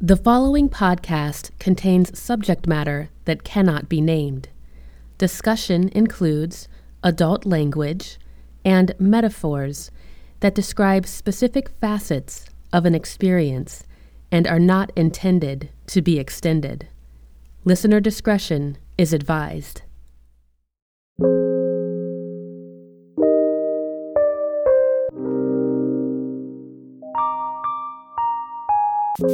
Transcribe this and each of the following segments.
The following podcast contains subject matter that cannot be named. Discussion includes adult language and metaphors that describe specific facets of an experience and are not intended to be extended. Listener discretion is advised. I'm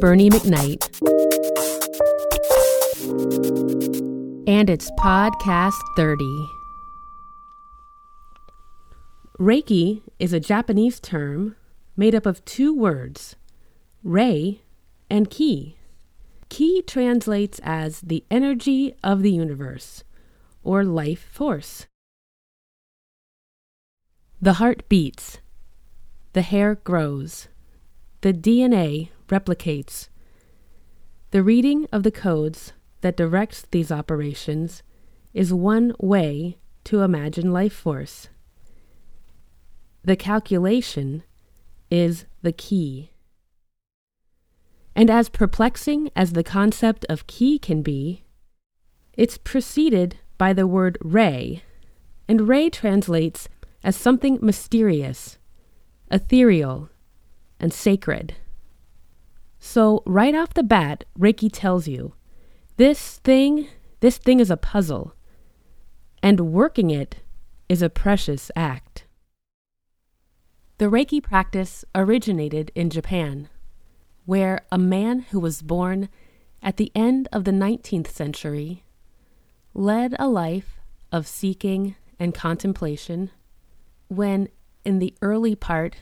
Bernie McKnight, and it's Podcast 30. Reiki is a Japanese term made up of two words, rei and ki. Ki translates as the energy of the universe or life force. The heart beats, the hair grows, the DNA replicates. The reading of the codes that directs these operations is one way to imagine life force. The calculation is the key. And as perplexing as the concept of ki can be, it's preceded by the word rei, and rei translates as something mysterious, ethereal, and sacred. So, right off the bat, Reiki tells you this thing, this thing is a puzzle, and working it is a precious act. The Reiki practice originated in Japan, where a man who was born at the end of the 19th century led a life of seeking and contemplation when, in the early part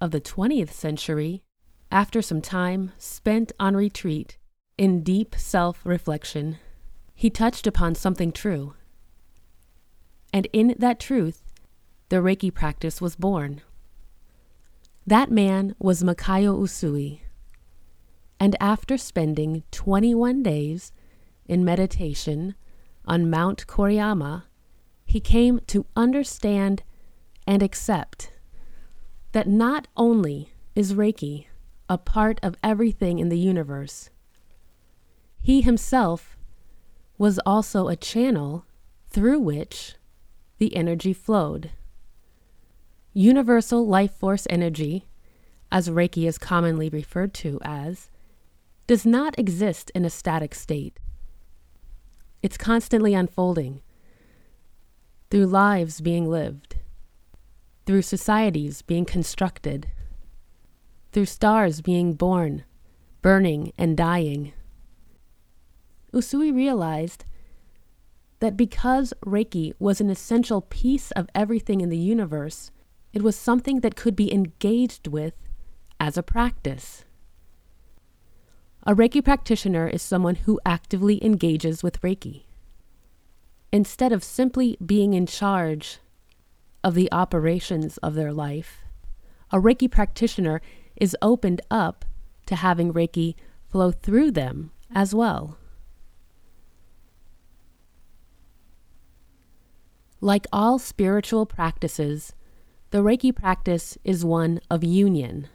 of the 20th century, after some time spent on retreat in deep self reflection, he touched upon something true. And in that truth, the Reiki practice was born. That man was Mikao Usui. And after spending 21 days in meditation on Mount Koriyama, he came to understand and accept that not only is Reiki a part of everything in the universe, he himself was also a channel through which the energy flowed. Universal life force energy, as Reiki is commonly referred to as, does not exist in a static state. It's constantly unfolding through lives being lived, through societies being constructed, through stars being born, burning, and dying. Usui realized that because Reiki was an essential piece of everything in the universe, it was something that could be engaged with as a practice. A Reiki practitioner is someone who actively engages with Reiki. Instead of simply being in charge of the operations of their life, a Reiki practitioner is opened up to having Reiki flow through them as well. Like all spiritual practices, the Reiki practice is one of union.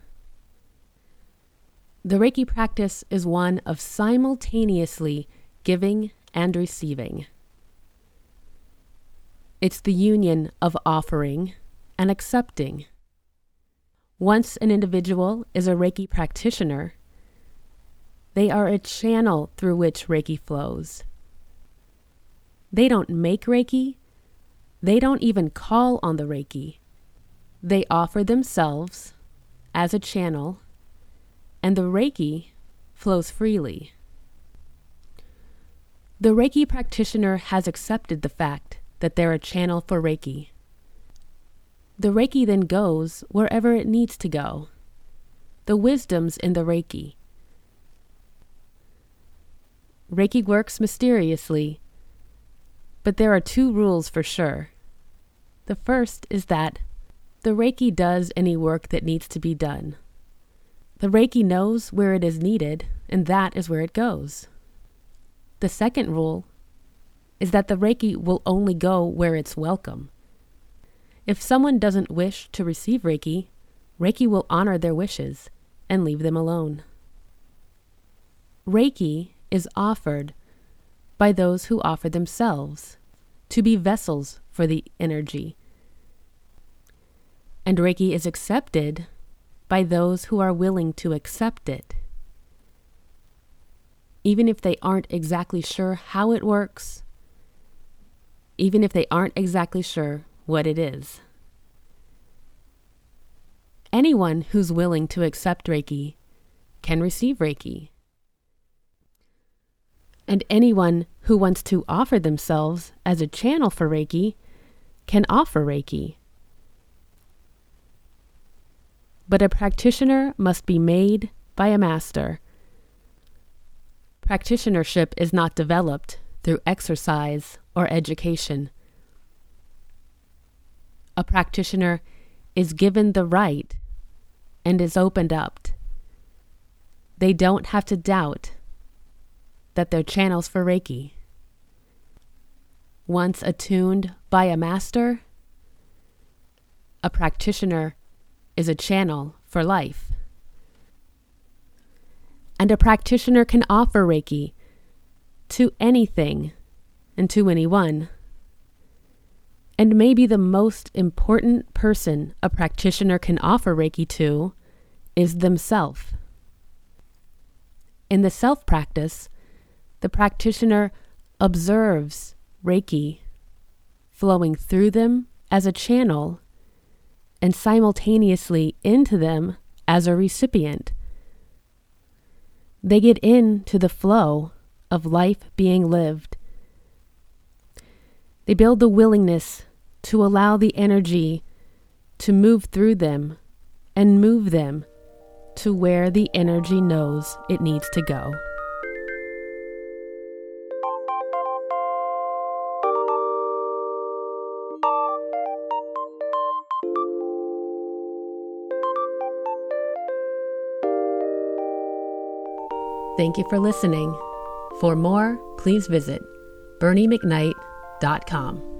The Reiki practice is one of simultaneously giving and receiving. It's the union of offering and accepting. Once an individual is a Reiki practitioner, they are a channel through which Reiki flows. They don't make Reiki, they don't even call on the Reiki. They offer themselves as a channel and the Reiki flows freely. The Reiki practitioner has accepted the fact that they're a channel for Reiki. The Reiki then goes wherever it needs to go. The wisdom's in the Reiki. Reiki works mysteriously, but there are two rules for sure. The first is that the Reiki does any work that needs to be done. The Reiki knows where it is needed, and that is where it goes. The second rule is that the Reiki will only go where it's welcome. If someone doesn't wish to receive Reiki, Reiki will honor their wishes and leave them alone. Reiki is offered by those who offer themselves to be vessels for the energy. And Reiki is accepted by those who are willing to accept it. Even if they aren't exactly sure how it works, even if they aren't exactly sure what it is. Anyone who's willing to accept Reiki can receive Reiki. And anyone who wants to offer themselves as a channel for Reiki can offer Reiki. But a practitioner must be made by a master. Practitionership is not developed through exercise or education. A practitioner is given the right and is opened up. They don't have to doubt that they're channels for Reiki. Once attuned by a master, a practitioner is a channel for life. And a practitioner can offer Reiki to anything and to anyone. And maybe the most important person a practitioner can offer Reiki to is themselves. In the self practice, the practitioner observes Reiki flowing through them as a channel and simultaneously into them as a recipient. They get into the flow of life being lived. They build the willingness to allow the energy to move through them and move them to where the energy knows it needs to go. Thank you for listening. For more, please visit berniemcknight.com.